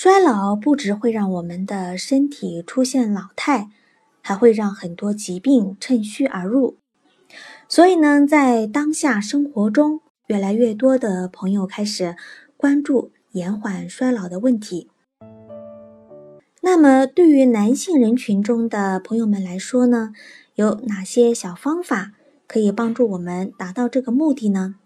衰老不只会让我们的身体出现老态，还会让很多疾病趁虚而入。所以呢，在当下生活中，越来越多的朋友开始关注延缓衰老的问题。那么，对于男性人群中的朋友们来说呢，有哪些小方法可以帮助我们达到这个目的呢？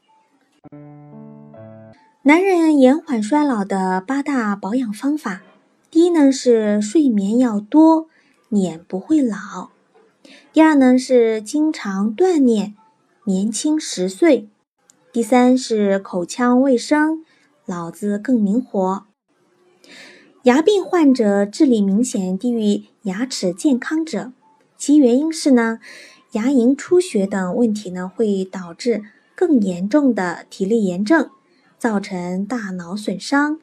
男人延缓衰老的八大保养方法，第一呢是睡眠要多，脸不会老；第二呢是经常锻炼，年轻十岁；第三是口腔卫生，脑子更灵活。牙病患者智力明显低于牙齿健康者，其原因是呢，牙龈出血等问题呢会导致更严重的体力炎症。造成大脑损伤，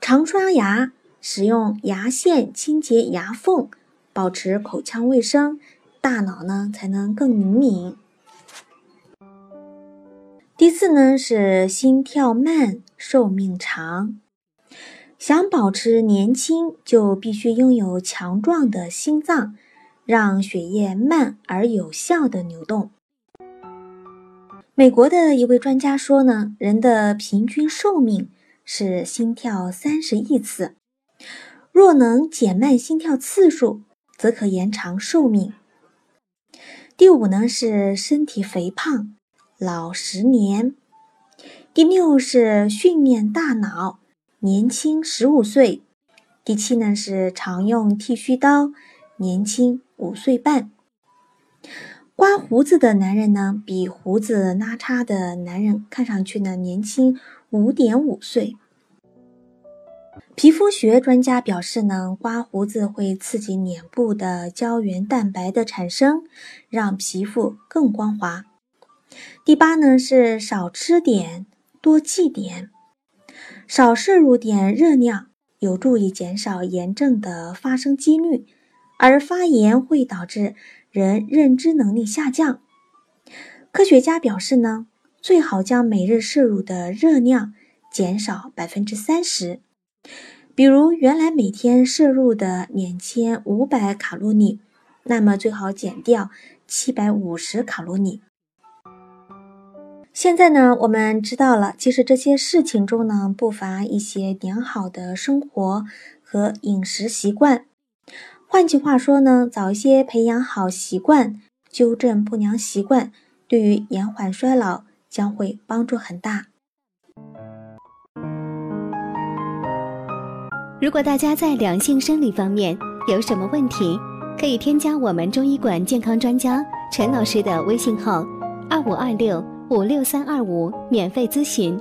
常刷牙，使用牙线清洁牙缝，保持口腔卫生，大脑呢才能更灵敏。第四呢是心跳慢，寿命长。想保持年轻，就必须拥有强壮的心脏，让血液慢而有效的流动。美国的一位专家说呢，人的平均寿命是心跳三十亿次，若能减慢心跳次数，则可延长寿命。第五呢是身体肥胖，老十年。第六是训练大脑，年轻十五岁。第七呢是常用剃须刀，年轻五岁半。刮胡子的男人呢，比胡子拉碴的男人看上去呢年轻五点五岁。皮肤学专家表示呢，刮胡子会刺激脸部的胶原蛋白的产生，让皮肤更光滑。第八呢是少吃点，多忌点，少摄入点热量，有助于减少炎症的发生几率，而发炎会导致。人认知能力下降，科学家表示呢，最好将每日摄入的热量减少百分之三十。比如原来每天摄入的两千五百卡路里，那么最好减掉七百五十卡路里。现在呢，我们知道了，其实这些事情中呢，不乏一些良好的生活和饮食习惯。换句话说呢，早一些培养好习惯，纠正不良习惯，对于延缓衰老将会帮助很大。如果大家在两性生理方面有什么问题，可以添加我们中医馆健康专家陈老师的微信号：二五二六五六三二五，免费咨询。